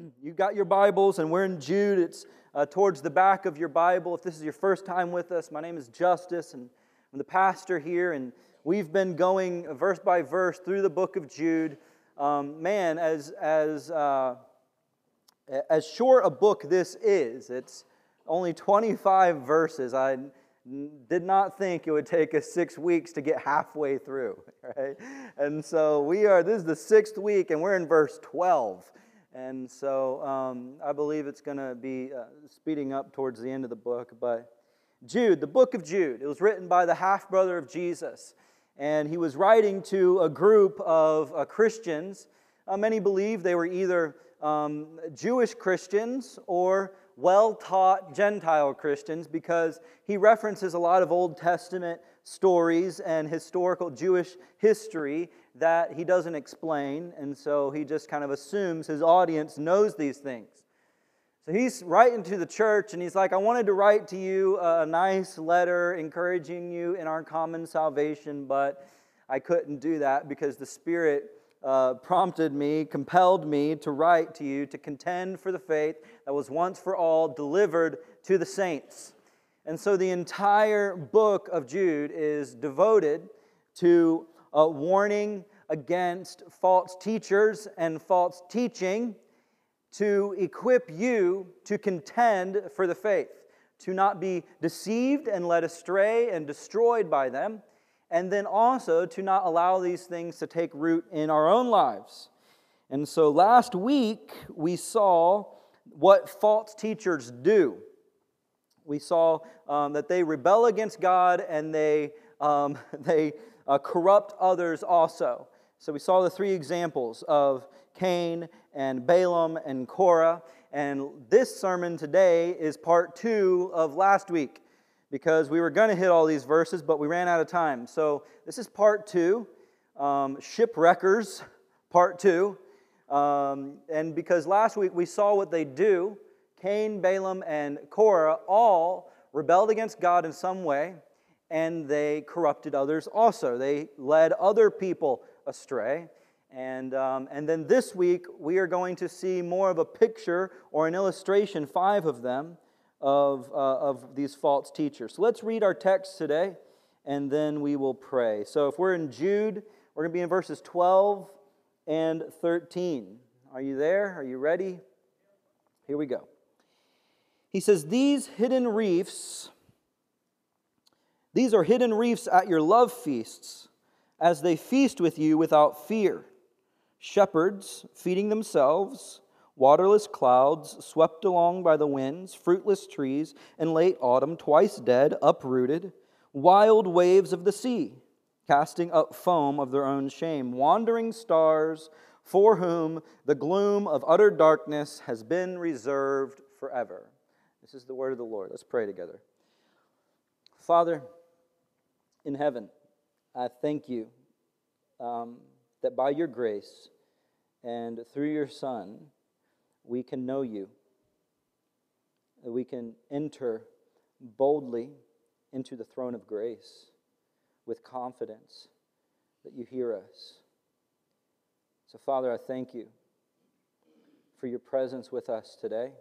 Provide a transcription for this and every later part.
you got your Bibles, and we're in Jude. It's uh, towards the back of your Bible. If this is your first time with us, my name is Justice, and I'm the pastor here, and we've been going verse by verse through the book of Jude. Um, man, as as uh, as short a book this is, it's only 25 verses. I did not think it would take us six weeks to get halfway through, right? And so we are, this is the sixth week, and we're in verse 12. And so um, I believe it's going to be uh, speeding up towards the end of the book. But Jude, the book of Jude, it was written by the half brother of Jesus. And he was writing to a group of uh, Christians. Uh, many believe they were either um, Jewish Christians or well taught Gentile Christians because he references a lot of Old Testament stories and historical Jewish history that he doesn't explain, and so he just kind of assumes his audience knows these things. So he's writing to the church, and he's like, I wanted to write to you a nice letter encouraging you in our common salvation, but I couldn't do that because the Spirit uh, prompted me, compelled me to write to you to contend for the faith that was once for all delivered to the saints. And so the entire book of Jude is devoted to a warning against false teachers and false teaching to equip you to contend for the faith, to not be deceived and led astray and destroyed by them, and then also to not allow these things to take root in our own lives. And so last week we saw what false teachers do we saw um, that they rebel against God and they, um, they uh, corrupt others also. So we saw the three examples of Cain and Balaam and Korah. And this sermon today is part two of last week because we were going to hit all these verses, but we ran out of time. So this is part two um, Shipwreckers, part two. Um, and because last week we saw what they do Cain, Balaam, and Korah all rebelled against God in some way, and they corrupted others also. They led other people astray. And, um, and then this week, we are going to see more of a picture or an illustration, five of them, of, uh, of these false teachers. So let's read our text today, and then we will pray. So if we're in Jude, we're going to be in verses 12 and 13. Are you there? Are you ready? Here we go. He says, These hidden reefs, these are hidden reefs at your love feasts, as they feast with you without fear. Shepherds feeding themselves, waterless clouds swept along by the winds, fruitless trees in late autumn, twice dead, uprooted, wild waves of the sea, casting up foam of their own shame, wandering stars for whom the gloom of utter darkness has been reserved forever. This is the word of the Lord. Let's pray together. Father in heaven, I thank you um, that by your grace and through your Son, we can know you, that we can enter boldly into the throne of grace with confidence that you hear us. So, Father, I thank you for your presence with us today.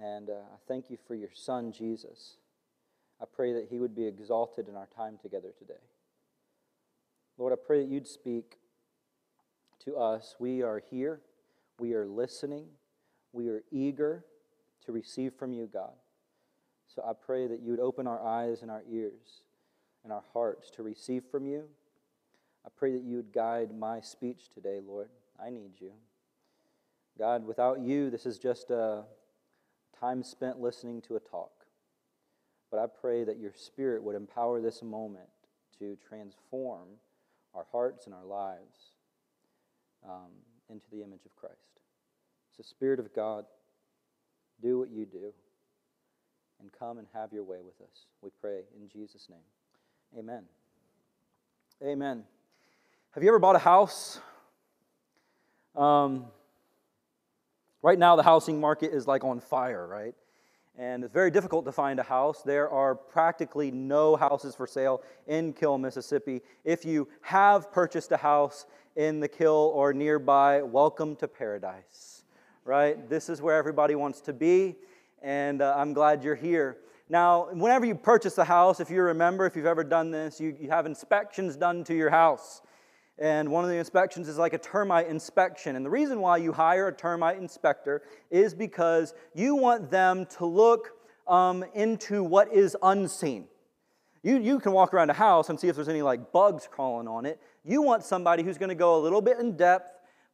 And uh, I thank you for your son, Jesus. I pray that he would be exalted in our time together today. Lord, I pray that you'd speak to us. We are here, we are listening, we are eager to receive from you, God. So I pray that you would open our eyes and our ears and our hearts to receive from you. I pray that you would guide my speech today, Lord. I need you. God, without you, this is just a time spent listening to a talk. But I pray that your Spirit would empower this moment to transform our hearts and our lives um, into the image of Christ. So, Spirit of God, do what you do and come and have your way with us. We pray in Jesus' name. Amen. Amen. Have you ever bought a house? Um, Right now, the housing market is like on fire, right? And it's very difficult to find a house. There are practically no houses for sale in Kill, Mississippi. If you have purchased a house in the Kill or nearby, welcome to paradise, right? This is where everybody wants to be, and uh, I'm glad you're here. Now, whenever you purchase a house, if you remember, if you've ever done this, you, you have inspections done to your house. And one of the inspections is like a termite inspection. And the reason why you hire a termite inspector is because you want them to look um, into what is unseen. You, you can walk around a house and see if there's any like bugs crawling on it. You want somebody who's going to go a little bit in depth,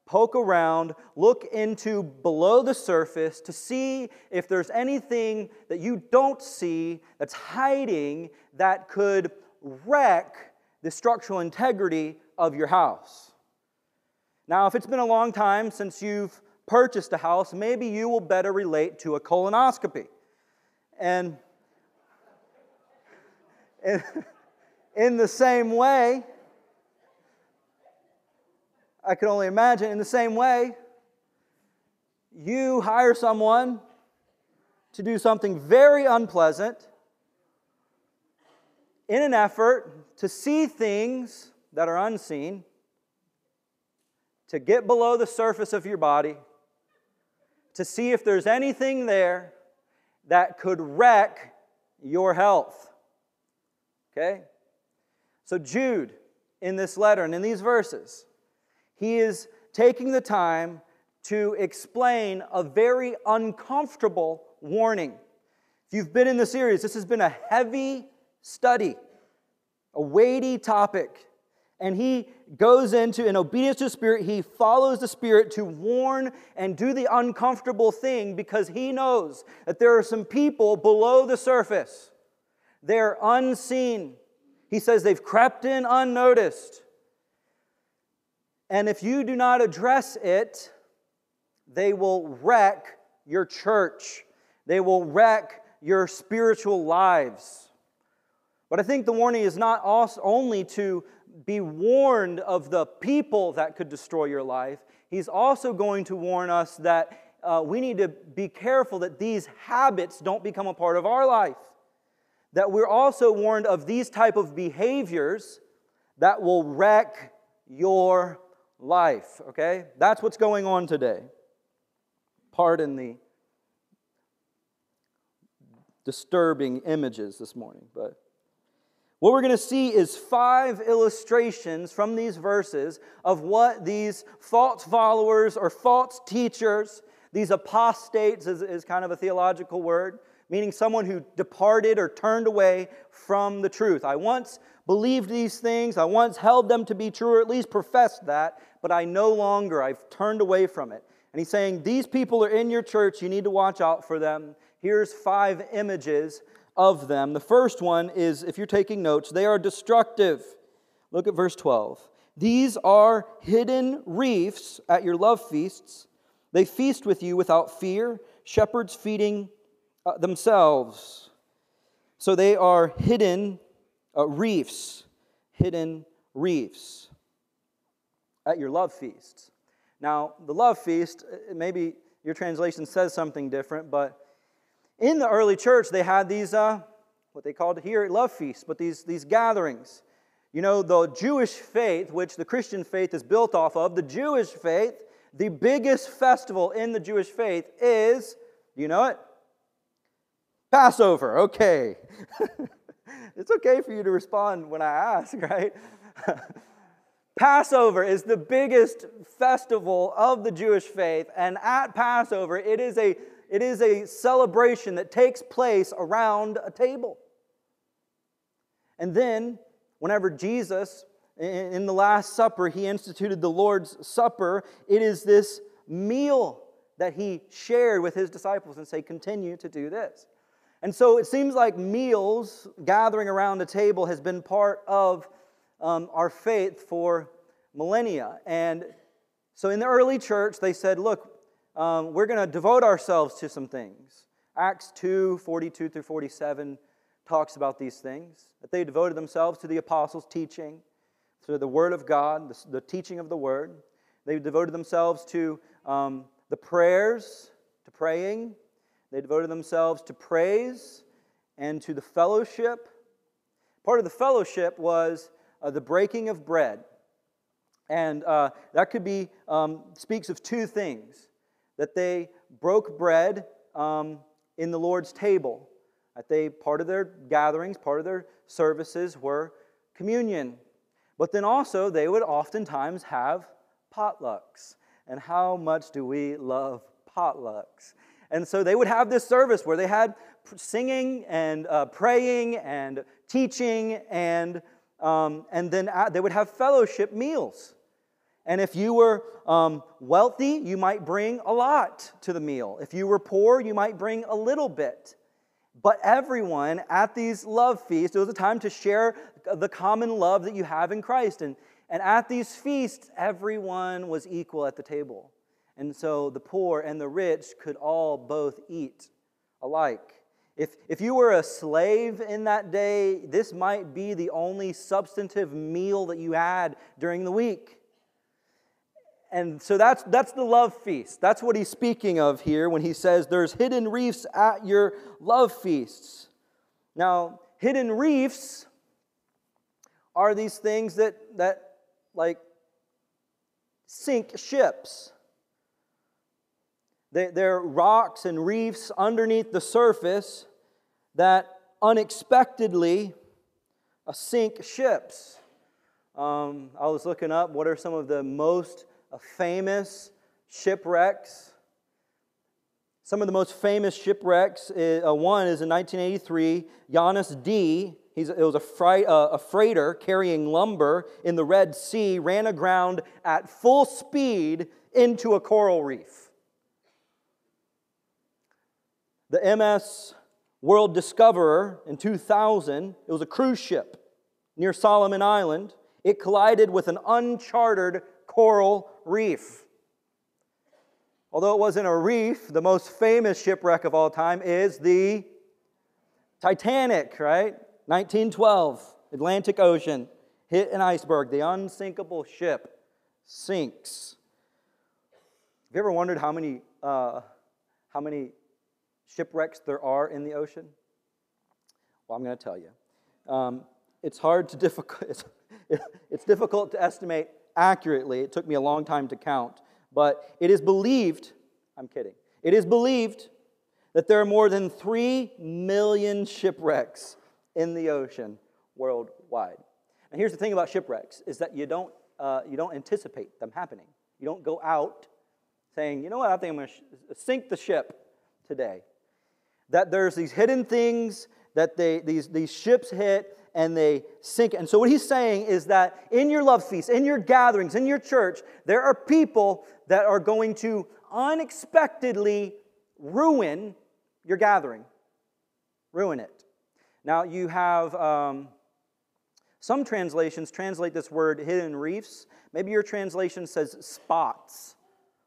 poke around, look into below the surface to see if there's anything that you don't see that's hiding that could wreck the structural integrity of your house. Now, if it's been a long time since you've purchased a house, maybe you will better relate to a colonoscopy. And in, the same way, I can only imagine, in the same way, you hire someone to do something very unpleasant in an effort to see things that are unseen, to get below the surface of your body, to see if there's anything there that could wreck your health. Okay? So, Jude, in this letter and in these verses, he is taking the time to explain a very uncomfortable warning. If you've been in the series, this has been a heavy study, a weighty topic. And he goes into, in obedience to the Spirit, he follows the Spirit to warn and do the uncomfortable thing because he knows that there are some people below the surface. They're unseen. He says they've crept in unnoticed. And if you do not address it, they will wreck your church. They will wreck your spiritual lives. But I think the warning is not only to be warned of the people that could destroy your life, he's also going to warn us that uh, we need to be careful that these habits don't become a part of our life. That we're also warned of these type of behaviors that will wreck your life, okay? That's what's going on today. Pardon the disturbing images this morning, but what we're going to see is five illustrations from these verses of what these false followers or false teachers, these apostates is, is kind of a theological word, meaning someone who departed or turned away from the truth. I once believed these things, I once held them to be true, or at least professed that, but I no longer, I've turned away from it. And he's saying, These people are in your church, you need to watch out for them. Here's five images of them. The first one is, if you're taking notes, they are destructive. Look at verse 12. These are hidden reefs at your love feasts. They feast with you without fear, shepherds feeding uh, themselves. So they are hidden uh, reefs, hidden reefs at your love feasts. Now, the love feast, uh, maybe your translation says something different, but in the early church, they had these, uh, what they called here love feasts, but these, these gatherings. You know, the Jewish faith, which the Christian faith is built off of, the Jewish faith, the biggest festival in the Jewish faith is, do you know it? Passover. Okay. it's okay for you to respond when I ask, right? Passover is the biggest festival of the Jewish faith, and at Passover, it is a it is a celebration that takes place around a table. And then, whenever Jesus, in the Last Supper, he instituted the Lord's Supper, it is this meal that he shared with his disciples and say, continue to do this. And so it seems like meals, gathering around a table, has been part of um, our faith for millennia. And so in the early church, they said, look, um, we're going to devote ourselves to some things. Acts 2 42 through 47 talks about these things that they devoted themselves to the apostles' teaching, to the Word of God, the, the teaching of the Word. They devoted themselves to um, the prayers, to praying. They devoted themselves to praise and to the fellowship. Part of the fellowship was uh, the breaking of bread. And uh, that could be, um, speaks of two things that they broke bread um, in the Lord's table. That they part of their gatherings, part of their services were communion. But then also they would oftentimes have potlucks. And how much do we love potlucks? And so they would have this service where they had singing and uh, praying and teaching, and, um, and then they would have fellowship meals. And if you were um, wealthy, you might bring a lot to the meal. If you were poor, you might bring a little bit. But everyone at these love feasts, it was a time to share the common love that you have in Christ. And, and at these feasts, everyone was equal at the table. And so the poor and the rich could all both eat alike. If, if you were a slave in that day, this might be the only substantive meal that you had during the week. And so that's, that's the love feast. That's what he's speaking of here when he says there's hidden reefs at your love feasts. Now, hidden reefs are these things that, that like, sink ships. They, they're rocks and reefs underneath the surface that unexpectedly uh, sink ships. Um, I was looking up what are some of the most uh, famous shipwrecks. Some of the most famous shipwrecks, uh, one is in 1983, Giannis D. He's, it was a, uh, a freighter carrying lumber in the Red Sea, ran aground at full speed into a coral reef. The MS World Discoverer in 2000. It was a cruise ship near Solomon Island. It collided with an uncharted coral reef. Although it wasn't a reef, the most famous shipwreck of all time is the Titanic, right? 1912, Atlantic Ocean, hit an iceberg. The unsinkable ship sinks. Have you ever wondered how many, uh, how many shipwrecks there are in the ocean? Well, I'm going to tell you. Um, it's hard to difficult. It's, it's difficult to estimate accurately. It took me a long time to count, but it is believed. I'm kidding. It is believed that there are more than three million shipwrecks in the ocean worldwide. And here's the thing about shipwrecks: is that you don't uh, you don't anticipate them happening. You don't go out saying, you know what, I think I'm going to sink the ship today that there's these hidden things that they, these, these ships hit and they sink. And so, what he's saying is that in your love feast, in your gatherings, in your church, there are people that are going to unexpectedly ruin your gathering. Ruin it. Now, you have um, some translations translate this word hidden reefs. Maybe your translation says spots,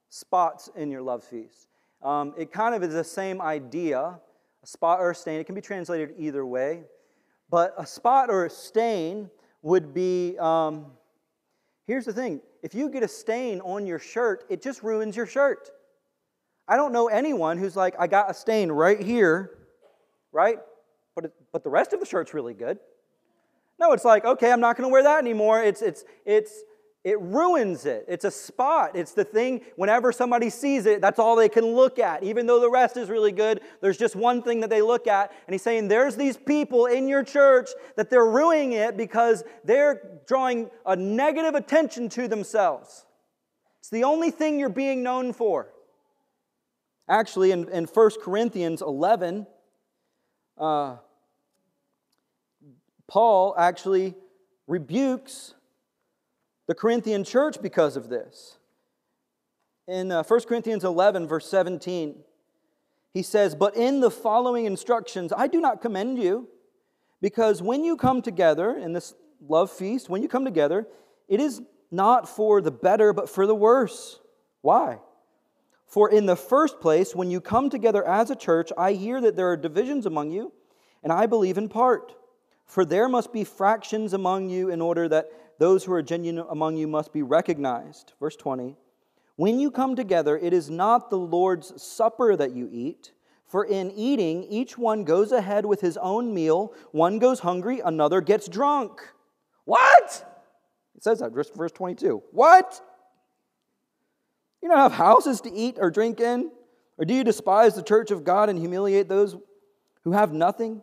spots in your love feast. Um, it kind of is the same idea a spot or a stain. It can be translated either way. But a spot or a stain would be um, here's the thing if you get a stain on your shirt, it just ruins your shirt. I don't know anyone who's like, I got a stain right here, right? But, it, but the rest of the shirt's really good. No, it's like, okay, I'm not going to wear that anymore. It's, it's, it's, it ruins it. It's a spot. It's the thing, whenever somebody sees it, that's all they can look at. Even though the rest is really good, there's just one thing that they look at. And he's saying, there's these people in your church that they're ruining it because they're drawing a negative attention to themselves. It's the only thing you're being known for. Actually, in, in 1 Corinthians 11, uh, Paul actually rebukes the Corinthian church because of this. In uh, 1 Corinthians 11, verse 17, he says, But in the following instructions, I do not commend you, because when you come together in this love feast, when you come together, it is not for the better, but for the worse. Why? For in the first place, when you come together as a church, I hear that there are divisions among you, and I believe in part. For there must be fractions among you in order that those who are genuine among you must be recognized. Verse 20 When you come together, it is not the Lord's supper that you eat. For in eating, each one goes ahead with his own meal. One goes hungry, another gets drunk. What? It says that, verse 22. What? You don't have houses to eat or drink in? Or do you despise the church of God and humiliate those who have nothing?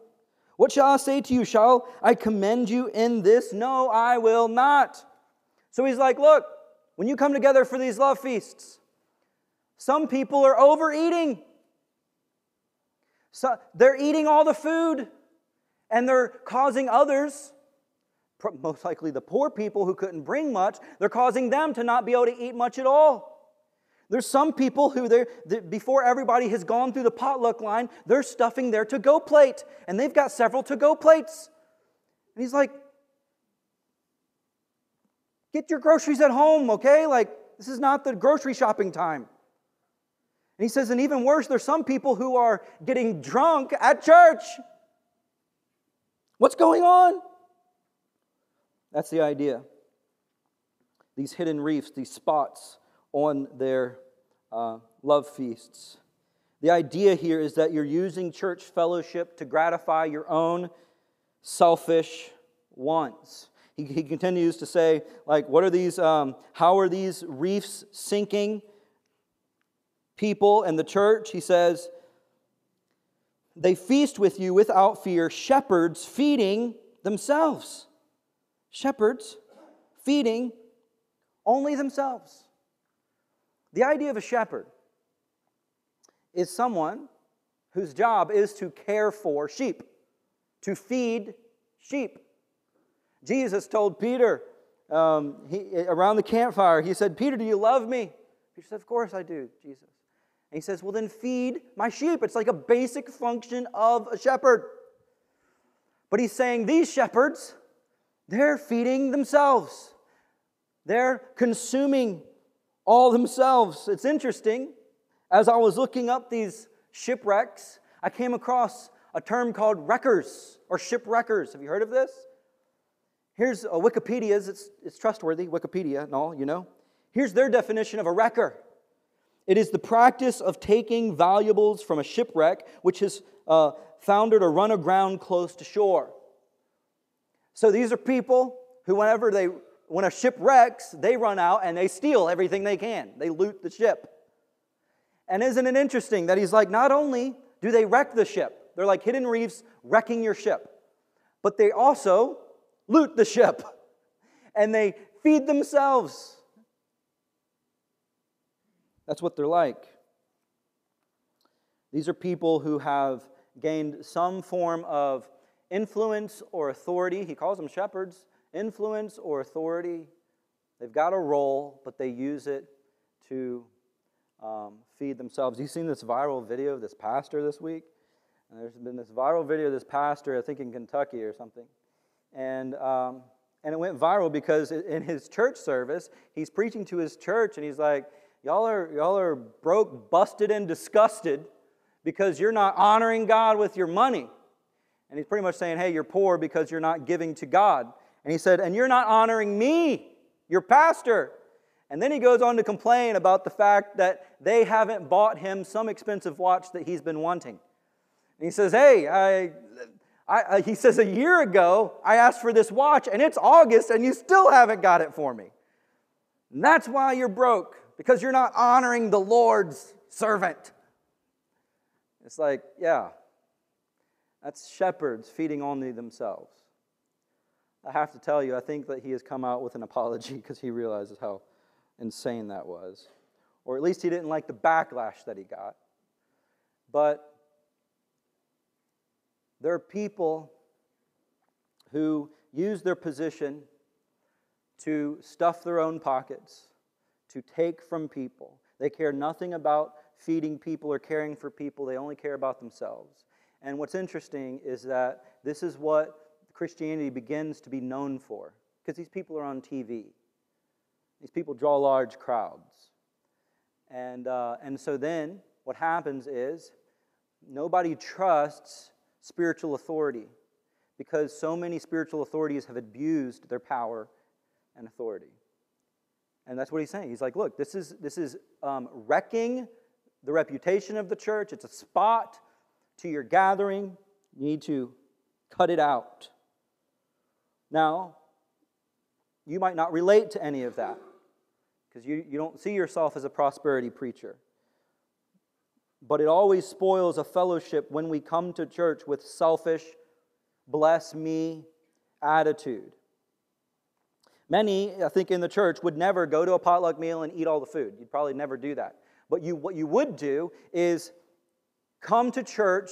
What shall I say to you? Shall I commend you in this? No, I will not. So he's like, Look, when you come together for these love feasts, some people are overeating. So they're eating all the food and they're causing others, most likely the poor people who couldn't bring much, they're causing them to not be able to eat much at all. There's some people who they're, before everybody has gone through the potluck line, they're stuffing their to go plate, and they've got several to go plates. And he's like, Get your groceries at home, okay? Like, this is not the grocery shopping time. And he says, and even worse, there's some people who are getting drunk at church. What's going on? That's the idea. These hidden reefs, these spots on their uh, love feasts. The idea here is that you're using church fellowship to gratify your own selfish wants. He, he continues to say, like, what are these, um, how are these reefs sinking people and the church? He says, they feast with you without fear, shepherds feeding themselves. Shepherds feeding only themselves. The idea of a shepherd is someone whose job is to care for sheep, to feed sheep. Jesus told Peter um, he, around the campfire, he said, Peter, do you love me? He said, Of course I do, Jesus. And he says, Well, then feed my sheep. It's like a basic function of a shepherd. But he's saying these shepherds, they're feeding themselves, they're consuming all themselves. It's interesting. As I was looking up these shipwrecks, I came across a term called wreckers or shipwreckers. Have you heard of this? Here's a Wikipedia's, it's, it's trustworthy, Wikipedia and all, you know. Here's their definition of a wrecker it is the practice of taking valuables from a shipwreck which has uh, foundered or run aground close to shore. So these are people who, whenever they, when a ship wrecks, they run out and they steal everything they can. They loot the ship. And isn't it interesting that he's like, not only do they wreck the ship, they're like hidden reefs wrecking your ship, but they also loot the ship and they feed themselves. That's what they're like. These are people who have gained some form of influence or authority. He calls them shepherds influence or authority. They've got a role, but they use it to um, feed themselves. You've seen this viral video of this pastor this week? And there's been this viral video of this pastor, I think in Kentucky or something. And, um, and it went viral because in his church service, he's preaching to his church and he's like, Y'all are, y'all are broke, busted, and disgusted because you're not honoring God with your money. And he's pretty much saying, hey, you're poor because you're not giving to God. And he said, and you're not honoring me, your pastor. And then he goes on to complain about the fact that they haven't bought him some expensive watch that he's been wanting. And he says, hey, I, I, he says, a year ago, I asked for this watch, and it's August, and you still haven't got it for me. And that's why you're broke because you're not honoring the Lord's servant. It's like, yeah, that's shepherds feeding only themselves. I have to tell you, I think that he has come out with an apology because he realizes how insane that was. Or at least he didn't like the backlash that he got. But there are people who use their position to stuff their own pockets to take from people. They care nothing about feeding people or caring for people, they only care about themselves. And what's interesting is that this is what Christianity begins to be known for, because these people are on TV. These people draw large crowds. And, uh, and so then what happens is nobody trusts spiritual authority because so many spiritual authorities have abused their power and authority. And that's what he's saying. He's like, look, this is, this is um, wrecking the reputation of the church. It's a spot to your gathering. You need to cut it out. Now, you might not relate to any of that because you, you don't see yourself as a prosperity preacher. But it always spoils a fellowship when we come to church with selfish, bless me attitude. Many, I think, in the church would never go to a potluck meal and eat all the food. You'd probably never do that. But you, what you would do is come to church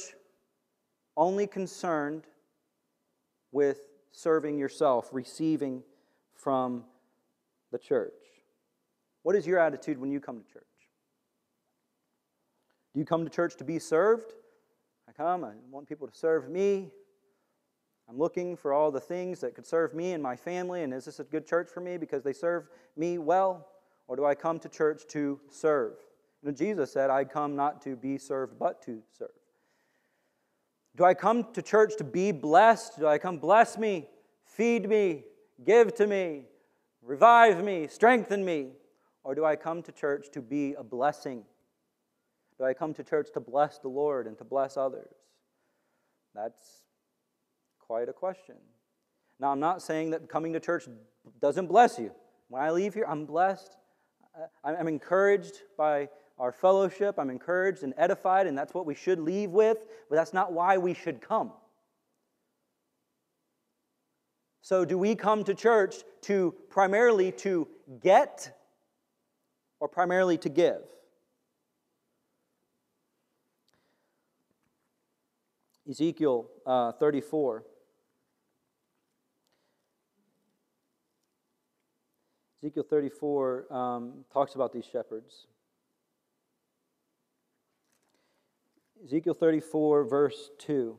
only concerned with serving yourself, receiving from the church. What is your attitude when you come to church? Do you come to church to be served? I come, I want people to serve me. I'm looking for all the things that could serve me and my family, and is this a good church for me because they serve me well? Or do I come to church to serve? You know, Jesus said, I come not to be served, but to serve. Do I come to church to be blessed? Do I come, bless me, feed me, give to me, revive me, strengthen me? Or do I come to church to be a blessing? Do I come to church to bless the Lord and to bless others? That's quite a question. Now, I'm not saying that coming to church doesn't bless you. When I leave here, I'm blessed. I'm encouraged by our fellowship. I'm encouraged and edified, and that's what we should leave with, but that's not why we should come. So, do we come to church to primarily to get or primarily to give? Ezekiel uh, 34. Ezekiel 34 um, talks about these shepherds. Ezekiel 34, verse 2.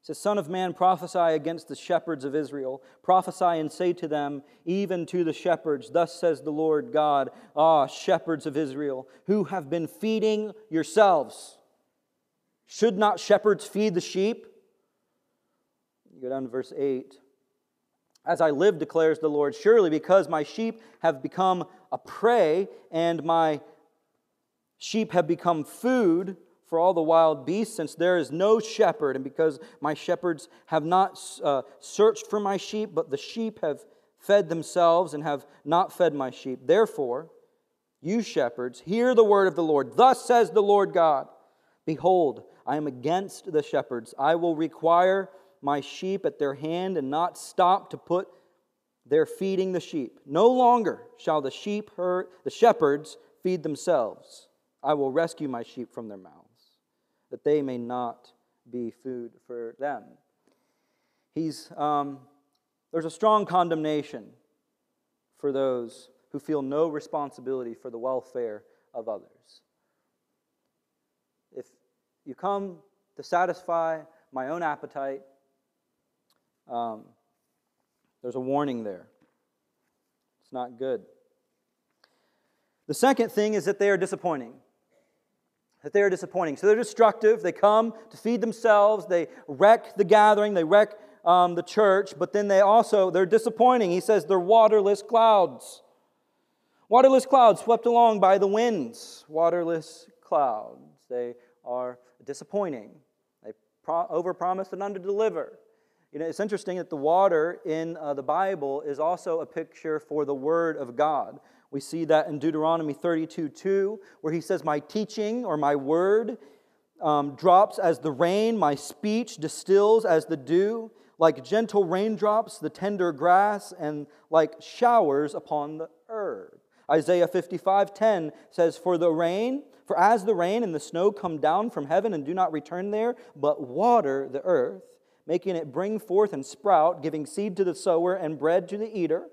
It says, Son of man, prophesy against the shepherds of Israel. Prophesy and say to them, even to the shepherds, Thus says the Lord God, Ah, shepherds of Israel, who have been feeding yourselves. Should not shepherds feed the sheep? You go down to verse 8. As I live, declares the Lord, surely because my sheep have become a prey and my sheep have become food for all the wild beasts, since there is no shepherd, and because my shepherds have not uh, searched for my sheep, but the sheep have fed themselves and have not fed my sheep. Therefore, you shepherds, hear the word of the Lord. Thus says the Lord God Behold, I am against the shepherds. I will require my sheep at their hand and not stop to put their feeding the sheep. No longer shall the sheep the shepherds feed themselves. I will rescue my sheep from their mouths, that they may not be food for them. He's, um, there's a strong condemnation for those who feel no responsibility for the welfare of others. If you come to satisfy my own appetite, um, there's a warning there. It's not good. The second thing is that they are disappointing. That they are disappointing. So they're destructive. They come to feed themselves. They wreck the gathering. They wreck um, the church. But then they also, they're disappointing. He says they're waterless clouds. Waterless clouds swept along by the winds. Waterless clouds. They are disappointing. They pro- overpromise and underdeliver. You know, it's interesting that the water in uh, the Bible is also a picture for the Word of God. We see that in Deuteronomy 32 2, where he says, My teaching or my word um, drops as the rain, my speech distills as the dew, like gentle raindrops, the tender grass, and like showers upon the herb. Isaiah 55 10 says, For the rain, for as the rain and the snow come down from heaven and do not return there, but water the earth, making it bring forth and sprout, giving seed to the sower and bread to the eater.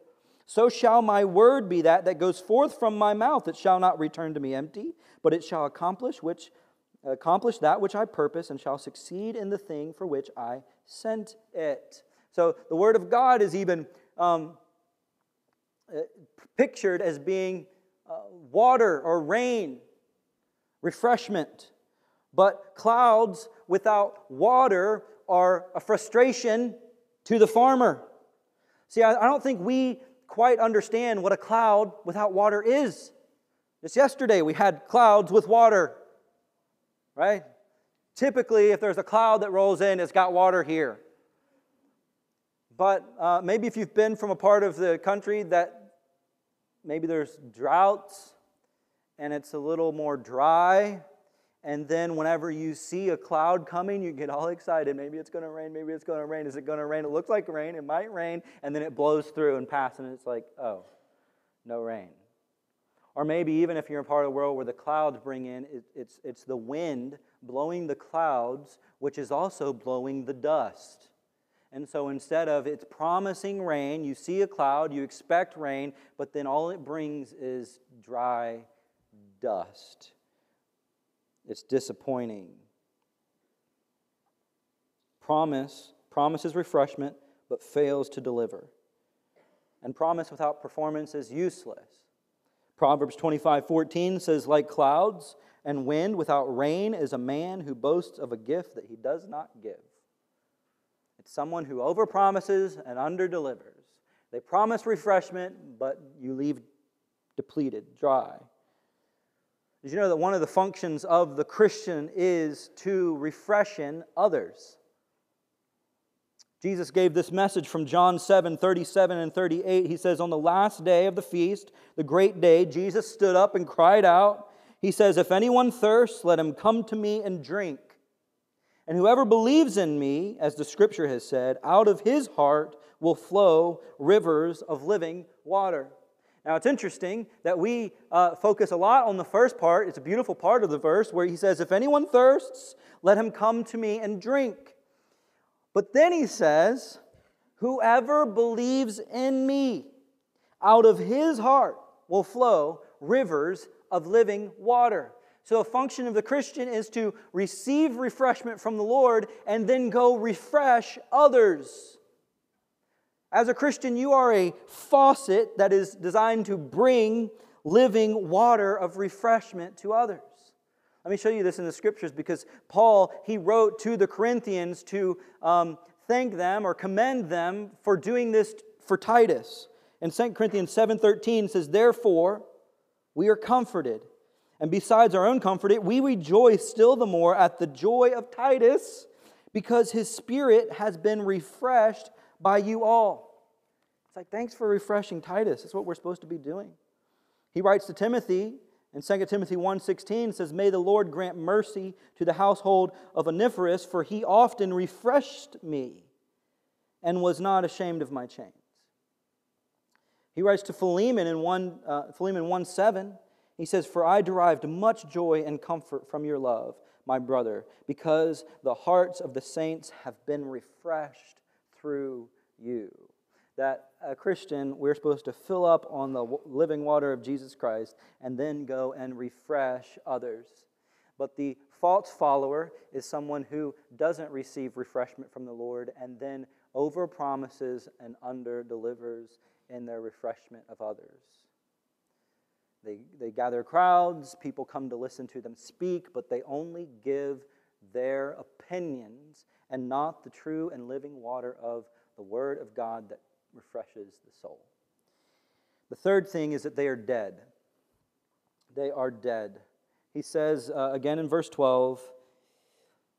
So shall my word be that that goes forth from my mouth. It shall not return to me empty, but it shall accomplish which accomplish that which I purpose and shall succeed in the thing for which I sent it. So the word of God is even um, uh, pictured as being uh, water or rain, refreshment. But clouds without water are a frustration to the farmer. See, I, I don't think we quite understand what a cloud without water is. Just yesterday, we had clouds with water, right? Typically, if there's a cloud that rolls in, it's got water here. But uh, maybe if you've been from a part of the country that maybe there's droughts and it's a little more dry. And then whenever you see a cloud coming, you get all excited. Maybe it's going to rain. Maybe it's going to rain. Is it going to rain? It looks like rain. It might rain. And then it blows through and passes, and it's like, oh, no rain. Or maybe even if you're in part of the world where the clouds bring in, it, it's, it's the wind blowing the clouds, which is also blowing the dust. And so instead of it's promising rain, you see a cloud, you expect rain, but then all it brings is dry dust. It's disappointing. Promise promises refreshment, but fails to deliver. And promise without performance is useless. Proverbs 25 14 says, Like clouds and wind without rain is a man who boasts of a gift that he does not give. It's someone who overpromises and underdelivers. They promise refreshment, but you leave depleted, dry. Did you know that one of the functions of the Christian is to refreshen others? Jesus gave this message from John 7 37 and 38. He says, On the last day of the feast, the great day, Jesus stood up and cried out. He says, If anyone thirsts, let him come to me and drink. And whoever believes in me, as the scripture has said, out of his heart will flow rivers of living water. Now, it's interesting that we uh, focus a lot on the first part. It's a beautiful part of the verse where he says, If anyone thirsts, let him come to me and drink. But then he says, Whoever believes in me, out of his heart will flow rivers of living water. So, a function of the Christian is to receive refreshment from the Lord and then go refresh others. As a Christian, you are a faucet that is designed to bring living water of refreshment to others. Let me show you this in the scriptures because Paul, he wrote to the Corinthians to um, thank them or commend them for doing this for Titus. And 2 Corinthians 7.13 says, Therefore, we are comforted. And besides our own comfort, we rejoice still the more at the joy of Titus because his spirit has been refreshed by you all. It's like, thanks for refreshing Titus. That's what we're supposed to be doing. He writes to Timothy in 2 Timothy 1.16 says, May the Lord grant mercy to the household of Onesiphorus, for he often refreshed me and was not ashamed of my chains. He writes to Philemon in 1, uh, Philemon 1 7, he says, For I derived much joy and comfort from your love, my brother, because the hearts of the saints have been refreshed through you. That a Christian, we're supposed to fill up on the living water of Jesus Christ and then go and refresh others. But the false follower is someone who doesn't receive refreshment from the Lord and then overpromises and underdelivers in their refreshment of others. They, they gather crowds, people come to listen to them speak, but they only give their opinions and not the true and living water of the Word of God that refreshes the soul. The third thing is that they are dead. They are dead. He says uh, again in verse 12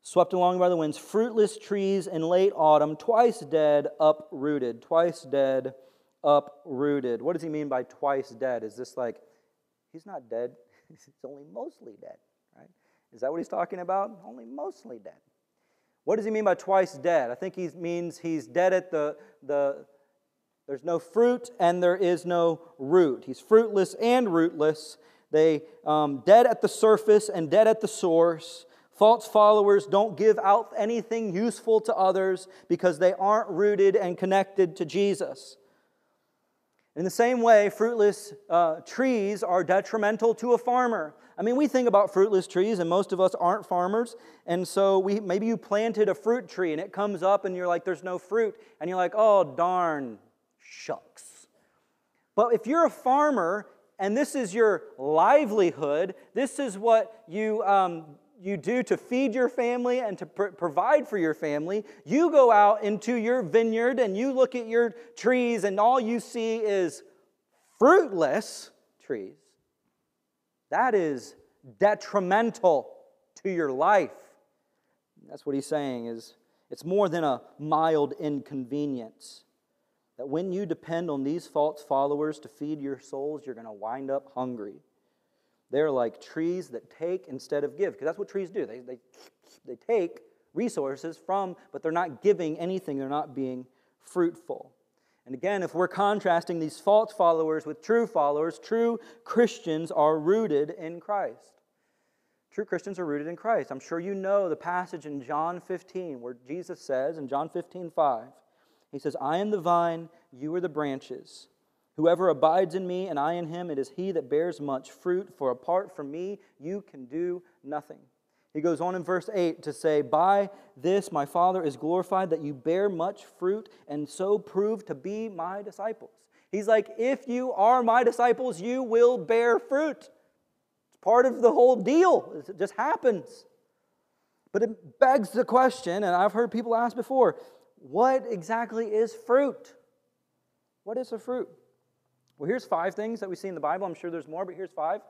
swept along by the winds, fruitless trees in late autumn, twice dead, uprooted. Twice dead, uprooted. What does he mean by twice dead? Is this like, he's not dead, he's only mostly dead, right? Is that what he's talking about? Only mostly dead. What does he mean by twice dead? I think he means he's dead at the, the there's no fruit and there is no root. He's fruitless and rootless. They um, dead at the surface and dead at the source. False followers don't give out anything useful to others because they aren't rooted and connected to Jesus. In the same way, fruitless uh, trees are detrimental to a farmer. I mean, we think about fruitless trees, and most of us aren't farmers. And so we, maybe you planted a fruit tree and it comes up and you're like, there's no fruit. And you're like, oh, darn, shucks. But if you're a farmer and this is your livelihood, this is what you, um, you do to feed your family and to pr- provide for your family, you go out into your vineyard and you look at your trees and all you see is fruitless trees. That is detrimental to your life. That's what he's saying is it's more than a mild inconvenience. that when you depend on these false followers to feed your souls, you're going to wind up hungry. They're like trees that take instead of give, because that's what trees do. They, they, they take resources from, but they're not giving anything, they're not being fruitful. And again, if we're contrasting these false followers with true followers, true Christians are rooted in Christ. True Christians are rooted in Christ. I'm sure you know the passage in John 15 where Jesus says in John 15, 5, He says, I am the vine, you are the branches. Whoever abides in me and I in him, it is he that bears much fruit, for apart from me, you can do nothing. He goes on in verse 8 to say, By this my Father is glorified, that you bear much fruit and so prove to be my disciples. He's like, If you are my disciples, you will bear fruit. It's part of the whole deal, it just happens. But it begs the question, and I've heard people ask before what exactly is fruit? What is a fruit? Well, here's five things that we see in the Bible. I'm sure there's more, but here's five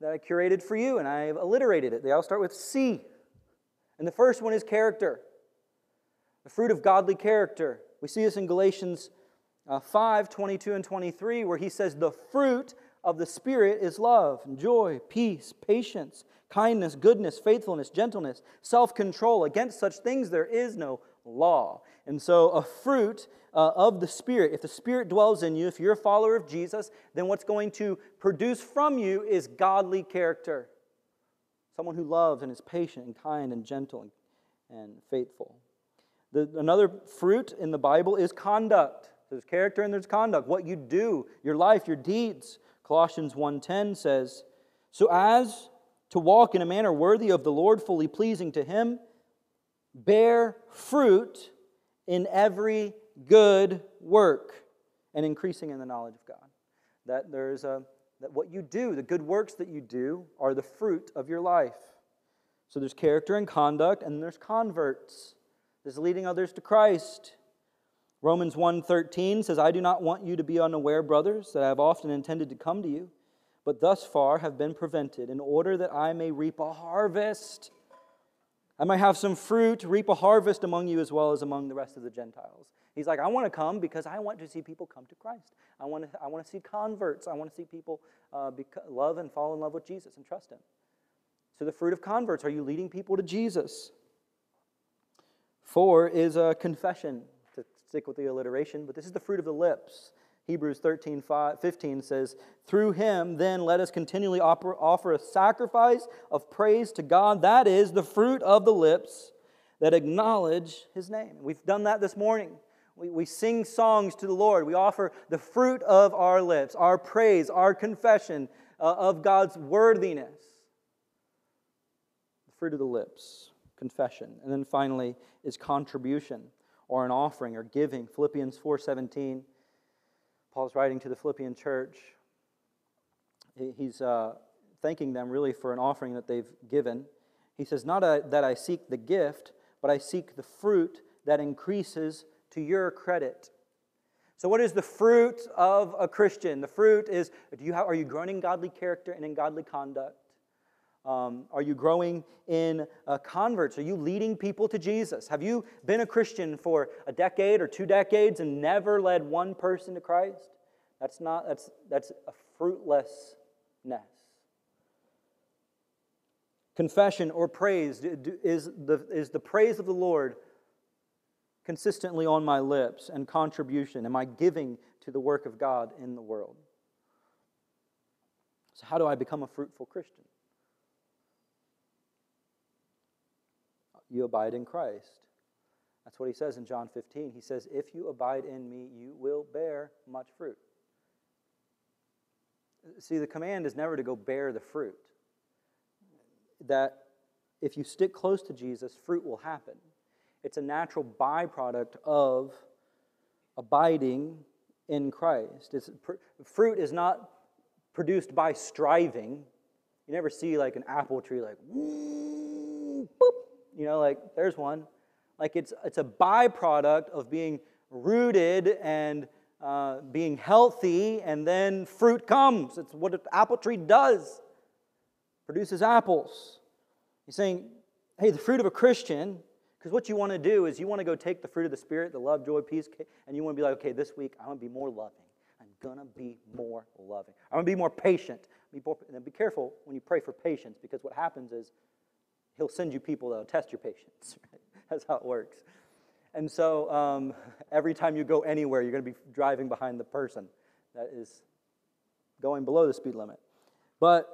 that I curated for you, and I've alliterated it. They all start with C. And the first one is character, the fruit of godly character. We see this in Galatians uh, 5 22 and 23, where he says, The fruit of the Spirit is love, joy, peace, patience, kindness, goodness, faithfulness, gentleness, self control. Against such things there is no law. And so, a fruit uh, of the Spirit, if the Spirit dwells in you, if you're a follower of Jesus, then what's going to produce from you is godly character. Someone who loves and is patient and kind and gentle and, faithful. The, another fruit in the Bible is conduct. There's character and there's conduct. What you do, your life, your deeds. Colossians 1:10 says, "So as to walk in a manner worthy of the Lord, fully pleasing to him, bear fruit in every good work and increasing in the knowledge of God. That there's a that what you do, the good works that you do, are the fruit of your life. So there's character and conduct, and there's converts. There's leading others to Christ. Romans 1:13 says, I do not want you to be unaware, brothers, that I have often intended to come to you, but thus far have been prevented, in order that I may reap a harvest. I might have some fruit, reap a harvest among you as well as among the rest of the Gentiles. He's like, I want to come because I want to see people come to Christ. I want to, I want to see converts. I want to see people uh, love and fall in love with Jesus and trust Him. So, the fruit of converts are you leading people to Jesus? Four is a confession, to stick with the alliteration, but this is the fruit of the lips. Hebrews 13, 15 says, Through him, then, let us continually offer a sacrifice of praise to God. That is the fruit of the lips that acknowledge his name. We've done that this morning. We, we sing songs to the Lord. We offer the fruit of our lips, our praise, our confession uh, of God's worthiness. The fruit of the lips, confession. And then finally is contribution or an offering or giving. Philippians 4.17, Paul's writing to the Philippian church. He's uh, thanking them really for an offering that they've given. He says, Not a, that I seek the gift, but I seek the fruit that increases to your credit. So, what is the fruit of a Christian? The fruit is do you have, are you growing in godly character and in godly conduct? Um, are you growing in uh, converts? Are you leading people to Jesus? Have you been a Christian for a decade or two decades and never led one person to Christ? That's not, that's, that's a fruitlessness. Confession or praise is the, is the praise of the Lord consistently on my lips and contribution? Am I giving to the work of God in the world? So, how do I become a fruitful Christian? You abide in Christ. That's what he says in John 15. He says, If you abide in me, you will bear much fruit. See, the command is never to go bear the fruit. That if you stick close to Jesus, fruit will happen. It's a natural byproduct of abiding in Christ. It's, fruit is not produced by striving. You never see like an apple tree like, boop, you know, like there's one. Like it's, it's a byproduct of being rooted and uh, being healthy, and then fruit comes. It's what an apple tree does, produces apples. He's saying, hey, the fruit of a Christian Because what you want to do is you want to go take the fruit of the Spirit, the love, joy, peace, and you want to be like, okay, this week I'm to be more loving. I'm going to be more loving. I'm going to be more patient. Be more, and be careful when you pray for patience because what happens is He'll send you people that'll test your patience. Right? That's how it works. And so um, every time you go anywhere, you're going to be driving behind the person that is going below the speed limit. But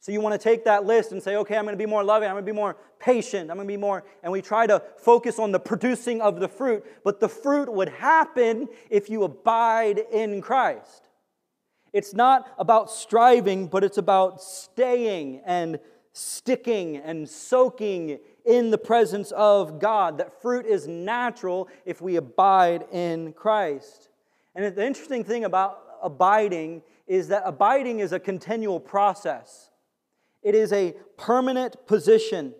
so you want to take that list and say, okay, I'm going to be more loving, I'm going to be more patient, I'm going to be more, and we try to focus on the producing of the fruit, but the fruit would happen if you abide in Christ. It's not about striving, but it's about staying and sticking and soaking in the presence of God. That fruit is natural if we abide in Christ. And the interesting thing about abiding is that abiding is a continual process. It is a permanent position.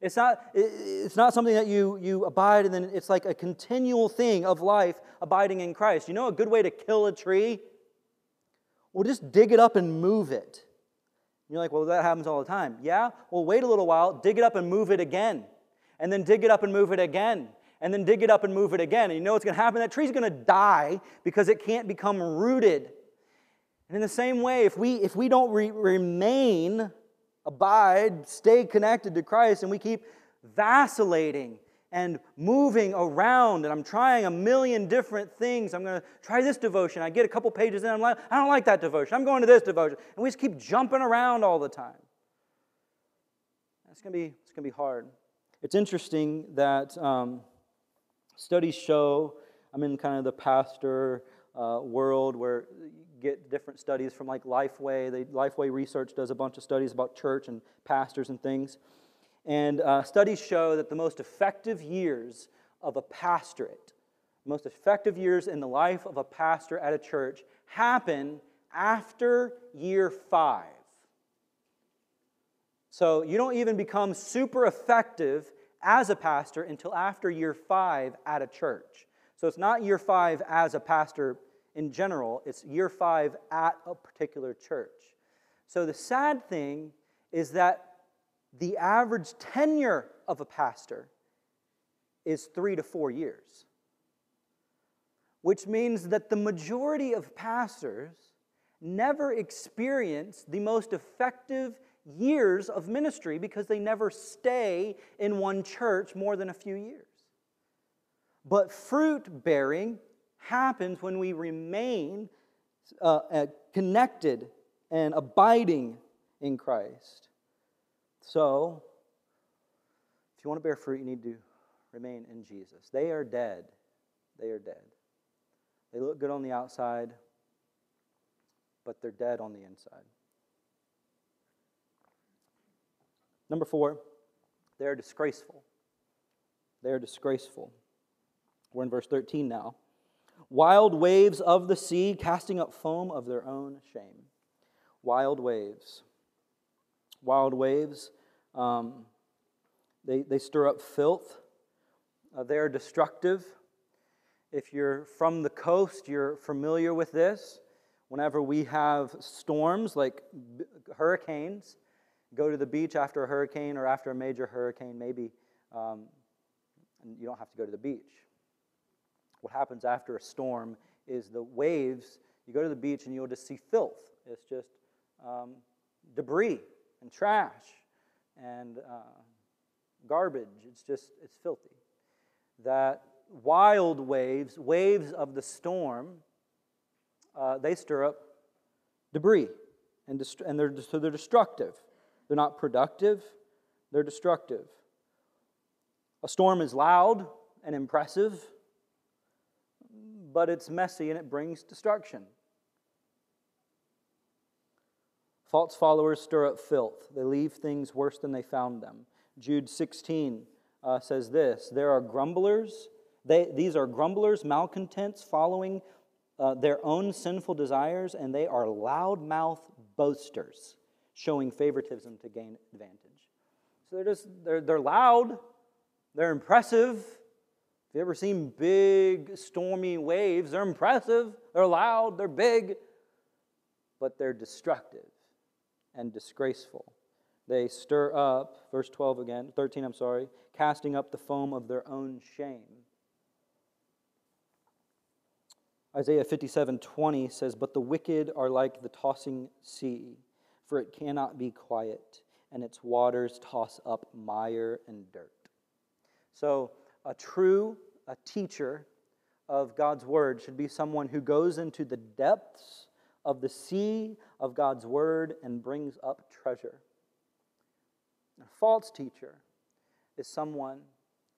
It's not, it's not something that you, you abide and then it's like a continual thing of life abiding in Christ. You know a good way to kill a tree? Well, just dig it up and move it. And you're like, well, that happens all the time. Yeah? Well, wait a little while, dig it up and move it again. And then dig it up and move it again. And then dig it up and move it again. And you know what's going to happen? That tree's going to die because it can't become rooted. And in the same way, if we, if we don't re- remain abide, stay connected to Christ, and we keep vacillating and moving around, and I'm trying a million different things. I'm going to try this devotion. I get a couple pages in, I'm like, I don't like that devotion. I'm going to this devotion. And we just keep jumping around all the time. It's going to be, it's going to be hard. It's interesting that um, studies show, I'm in kind of the pastor uh, world where you get different studies from like Lifeway. The Lifeway Research does a bunch of studies about church and pastors and things. And uh, studies show that the most effective years of a pastorate, most effective years in the life of a pastor at a church, happen after year five. So you don't even become super effective as a pastor until after year five at a church. So it's not year five as a pastor in general, it's year five at a particular church. So the sad thing is that the average tenure of a pastor is three to four years, which means that the majority of pastors never experience the most effective years of ministry because they never stay in one church more than a few years. But fruit bearing happens when we remain uh, uh, connected and abiding in Christ. So, if you want to bear fruit, you need to remain in Jesus. They are dead. They are dead. They look good on the outside, but they're dead on the inside. Number four, they are disgraceful. They are disgraceful. We're in verse 13 now wild waves of the sea, casting up foam of their own shame. Wild waves. Wild waves, um, they, they stir up filth. Uh, they are destructive. If you're from the coast, you're familiar with this. Whenever we have storms like hurricanes, go to the beach after a hurricane or after a major hurricane, maybe um, you don't have to go to the beach what happens after a storm is the waves, you go to the beach and you'll just see filth. It's just um, debris and trash and uh, garbage. It's just, it's filthy. That wild waves, waves of the storm, uh, they stir up debris and, dest- and they're, so they're destructive. They're not productive, they're destructive. A storm is loud and impressive but it's messy and it brings destruction. False followers stir up filth. They leave things worse than they found them. Jude 16 uh, says this There are grumblers. They, these are grumblers, malcontents, following uh, their own sinful desires, and they are loudmouth boasters, showing favoritism to gain advantage. So they're just, they're, they're loud, they're impressive, have you ever seen big, stormy waves? They're impressive, they're loud, they're big, but they're destructive and disgraceful. They stir up, verse 12 again, 13, I'm sorry, casting up the foam of their own shame. Isaiah 57 20 says, But the wicked are like the tossing sea, for it cannot be quiet, and its waters toss up mire and dirt. So, a true a teacher of God's word should be someone who goes into the depths of the sea of God's word and brings up treasure. A false teacher is someone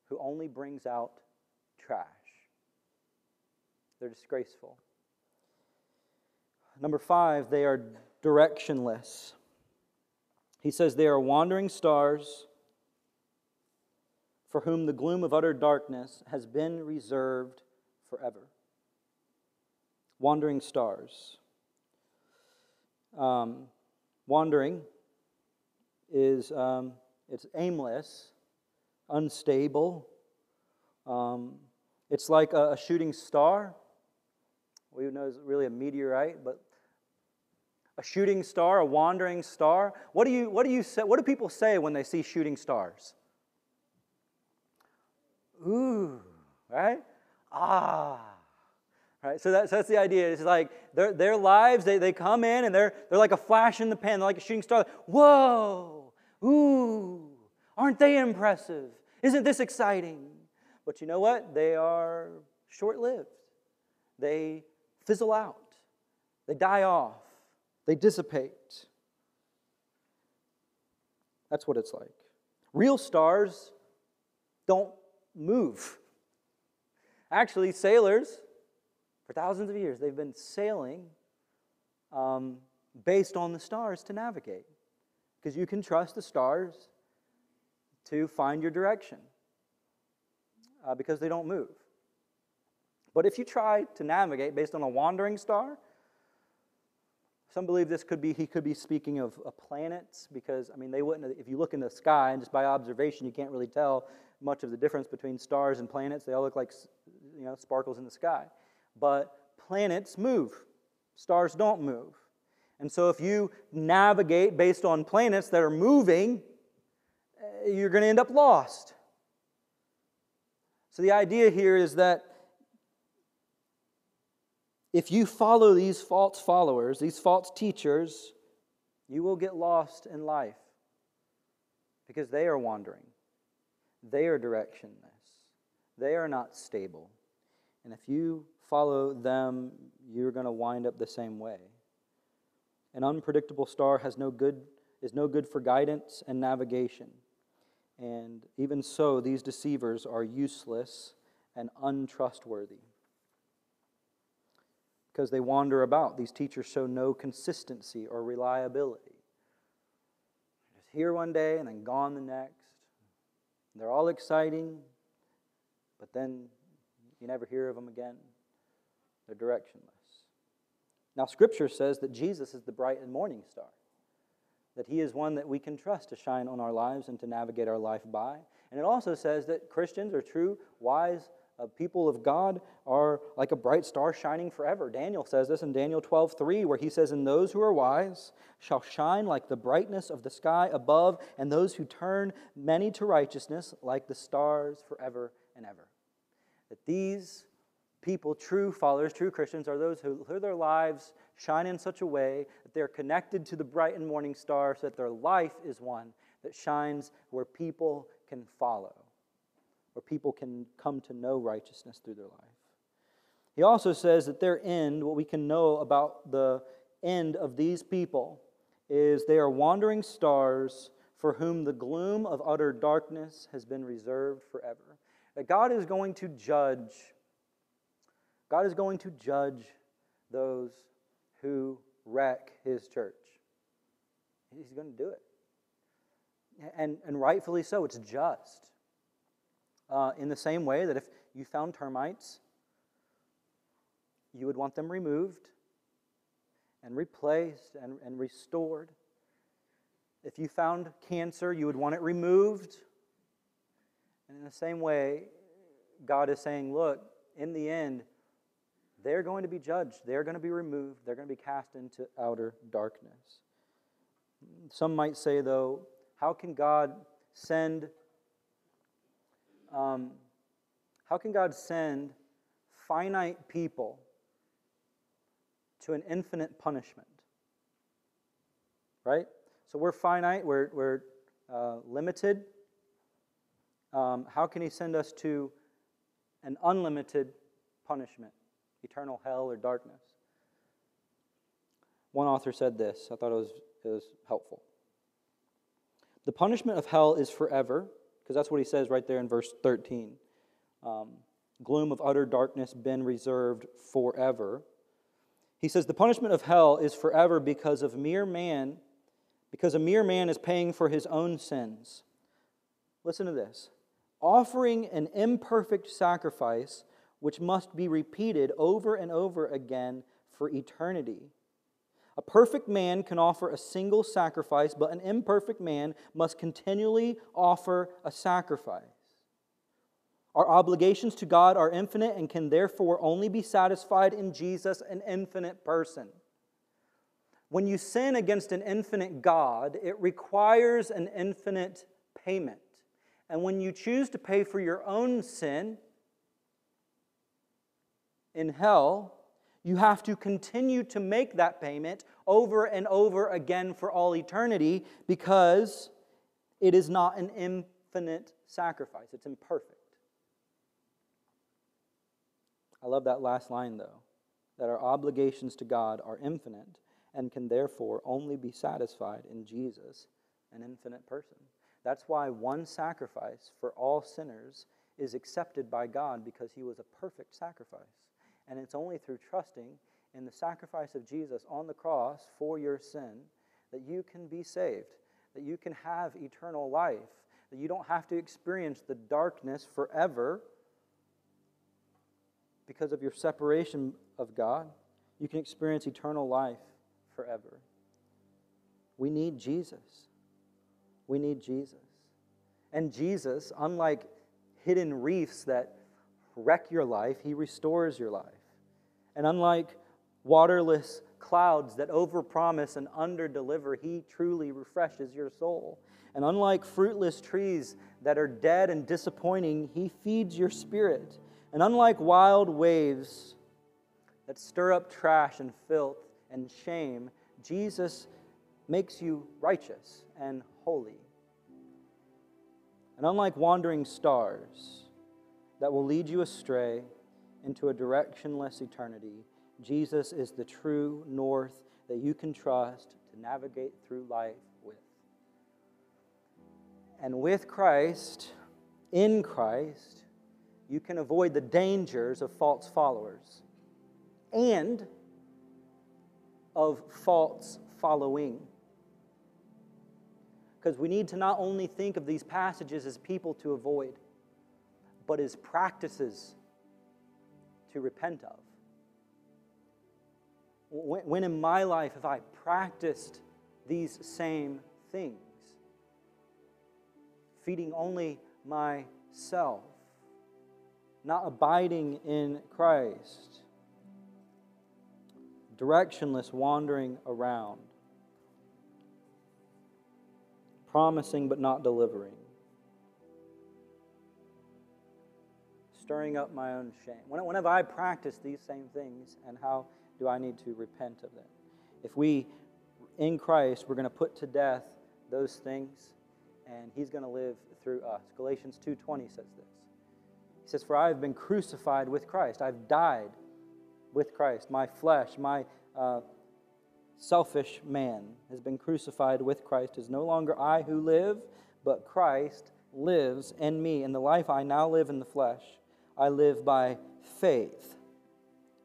who only brings out trash. They're disgraceful. Number five, they are directionless. He says they are wandering stars for whom the gloom of utter darkness has been reserved forever. Wandering stars. Um, wandering is um, it's aimless, unstable. Um, it's like a, a, shooting star. We know it's really a meteorite, but a shooting star, a wandering star. What do you what do you say? What do people say when they see shooting stars? Ooh, right? Ah. Right? So that's, that's the idea. It's like their, their lives, they, they come in and they're, they're like a flash in the pan. They're like a shooting star. Whoa! Ooh! Aren't they impressive? Isn't this exciting? But you know what? They are short lived. They fizzle out. They die off. They dissipate. That's what it's like. Real stars don't move. Actually, sailors, for thousands of years, they've been sailing um, based on the stars to navigate. Because you can trust the stars to find your direction uh, because they don't move. But if you try to navigate based on a wandering star, some believe this could be, he could be speaking of planets because, I mean, they wouldn't, if you look in the sky and just by observation, you can't really tell much of the difference between stars and planets. They all look like, you know, sparkles in the sky. But planets move, stars don't move. And so if you navigate based on planets that are moving, eh, you're going to end up lost. So the idea here is that if you follow these false followers, these false teachers, you will get lost in life because they are wandering. They are directionless. They are not stable. And if you follow them, you're going to wind up the same way. An unpredictable star has no good, is no good for guidance and navigation. And even so, these deceivers are useless and untrustworthy because they wander about. These teachers show no consistency or reliability. They're just here one day and then gone the next. They're all exciting, but then you never hear of them again. They're directionless. Now, Scripture says that Jesus is the bright and morning star, that He is one that we can trust to shine on our lives and to navigate our life by. And it also says that Christians are true, wise, uh, people of God are like a bright star shining forever. Daniel says this in Daniel 12, 3, where he says, And those who are wise shall shine like the brightness of the sky above, and those who turn many to righteousness like the stars forever and ever. That these people, true followers, true Christians, are those who live their lives shine in such a way that they're connected to the bright and morning star, so that their life is one that shines where people can follow where people can come to know righteousness through their life. He also says that their end, what we can know about the end of these people, is they are wandering stars for whom the gloom of utter darkness has been reserved forever. That God is going to judge, God is going to judge those who wreck his church. He's going to do it. And, and rightfully so, it's just uh, in the same way that if you found termites, you would want them removed and replaced and, and restored. If you found cancer, you would want it removed. And in the same way, God is saying, look, in the end, they're going to be judged. They're going to be removed. They're going to be cast into outer darkness. Some might say, though, How can God send um, how can God send finite people to an infinite punishment? Right? So we're finite, we're, we're uh, limited. Um, how can He send us to an unlimited punishment, eternal hell or darkness? One author said this. I thought it was, it was helpful. The punishment of hell is forever, because that's what he says right there in verse 13. Um, gloom of utter darkness been reserved forever. He says the punishment of hell is forever because of mere man, because a mere man is paying for his own sins. Listen to this offering an imperfect sacrifice which must be repeated over and over again for eternity. A perfect man can offer a single sacrifice, but an imperfect man must continually offer a sacrifice. Our obligations to God are infinite and can therefore only be satisfied in Jesus, an infinite person. When you sin against an infinite God, it requires an infinite payment. And when you choose to pay for your own sin in hell, you have to continue to make that payment over and over again for all eternity because it is not an infinite sacrifice, it's imperfect. I love that last line, though, that our obligations to God are infinite and can therefore only be satisfied in Jesus, an infinite person. That's why one sacrifice for all sinners is accepted by God because he was a perfect sacrifice. And it's only through trusting in the sacrifice of Jesus on the cross for your sin that you can be saved, that you can have eternal life, that you don't have to experience the darkness forever because of your separation of God. You can experience eternal life forever. We need Jesus. We need Jesus. And Jesus, unlike hidden reefs that wreck your life, he restores your life. And unlike waterless clouds that overpromise and underdeliver, he truly refreshes your soul. And unlike fruitless trees that are dead and disappointing, he feeds your spirit. And unlike wild waves that stir up trash and filth and shame, Jesus makes you righteous and holy. And unlike wandering stars that will lead you astray into a directionless eternity, Jesus is the true north that you can trust to navigate through life with. And with Christ, in Christ, you can avoid the dangers of false followers and of false following. Because we need to not only think of these passages as people to avoid, but as practices to repent of. When in my life have I practiced these same things? Feeding only myself, not abiding in Christ, directionless wandering around, promising but not delivering. Stirring up my own shame? When, have I practiced these same things, and how do I need to repent of them? If we, in Christ, we're going to put to death those things, and He's going to live through us. Galatians 2.20 says this. He says, For I have been crucified with Christ. I've died with Christ. My flesh, my uh, selfish man has been crucified with Christ. It is no longer I who live, but Christ lives in me. In the life I now live in the flesh, I live by faith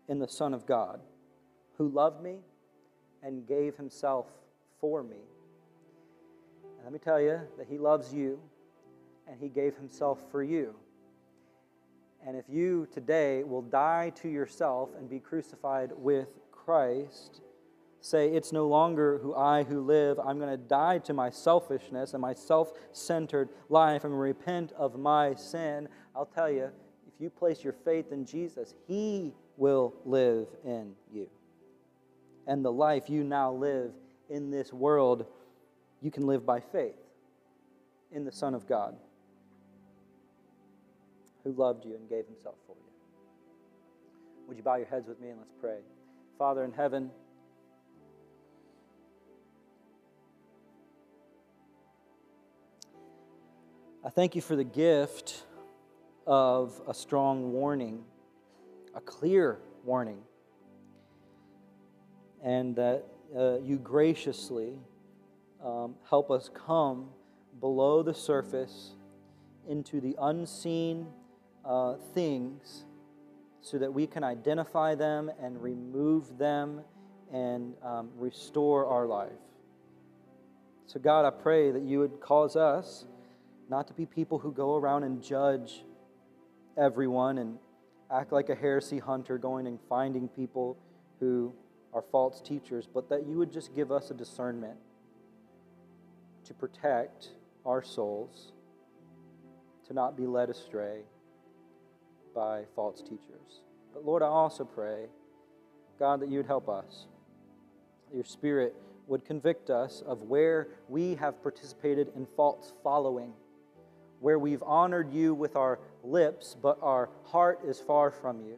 in the Son of God, who loved me and gave himself for me. And let me tell you that he loves you and he gave himself for you. And if you today will die to yourself and be crucified with Christ, say, It's no longer who I who live. I'm going to die to my selfishness and my self centered life. I'm going to repent of my sin. I'll tell you, if you place your faith in Jesus, He will live in you. And the life you now live in this world, you can live by faith. in the Son of God who loved you and gave himself for you. Would you bow your heads with me and let's pray? Father in heaven, I thank you for the gift of a strong warning, a clear warning, and that uh, you graciously um, help us come below the surface into the unseen uh, things so that we can identify them and remove them and um, restore our life. So, God, I pray that you would cause us not to be people who go around and judge everyone and act like a heresy hunter going and finding people who are false teachers, but that you would just give us a discernment to protect our souls, to not be led astray by false teachers. But Lord, I also pray, God, that you would help us. Your Spirit would convict us of where we have participated in false following, where we've honored you with our lips, but our heart is far from you.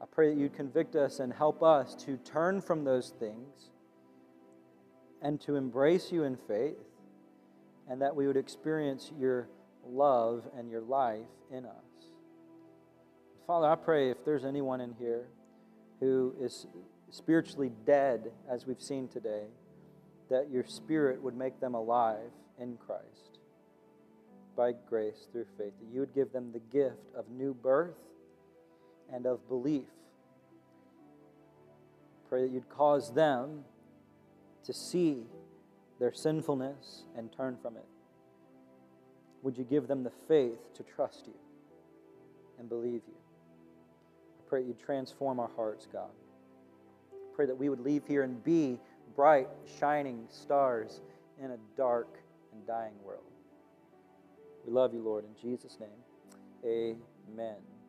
I pray that you'd convict us and help us to turn from those things and to embrace you in faith, and that we would experience your love and your life in us. Father, I pray if there's anyone in here who is spiritually dead, as we've seen today, that your spirit would make them alive in Christ by grace through faith, that you would give them the gift of new birth and of belief. Pray that you'd cause them to see their sinfulness and turn from it. Would you give them the faith to trust you and believe you? I pray that You'd transform our hearts, God. I pray that we would leave here and be bright, shining stars in a dark and dying world. We love you, Lord, in Jesus' name. Amen.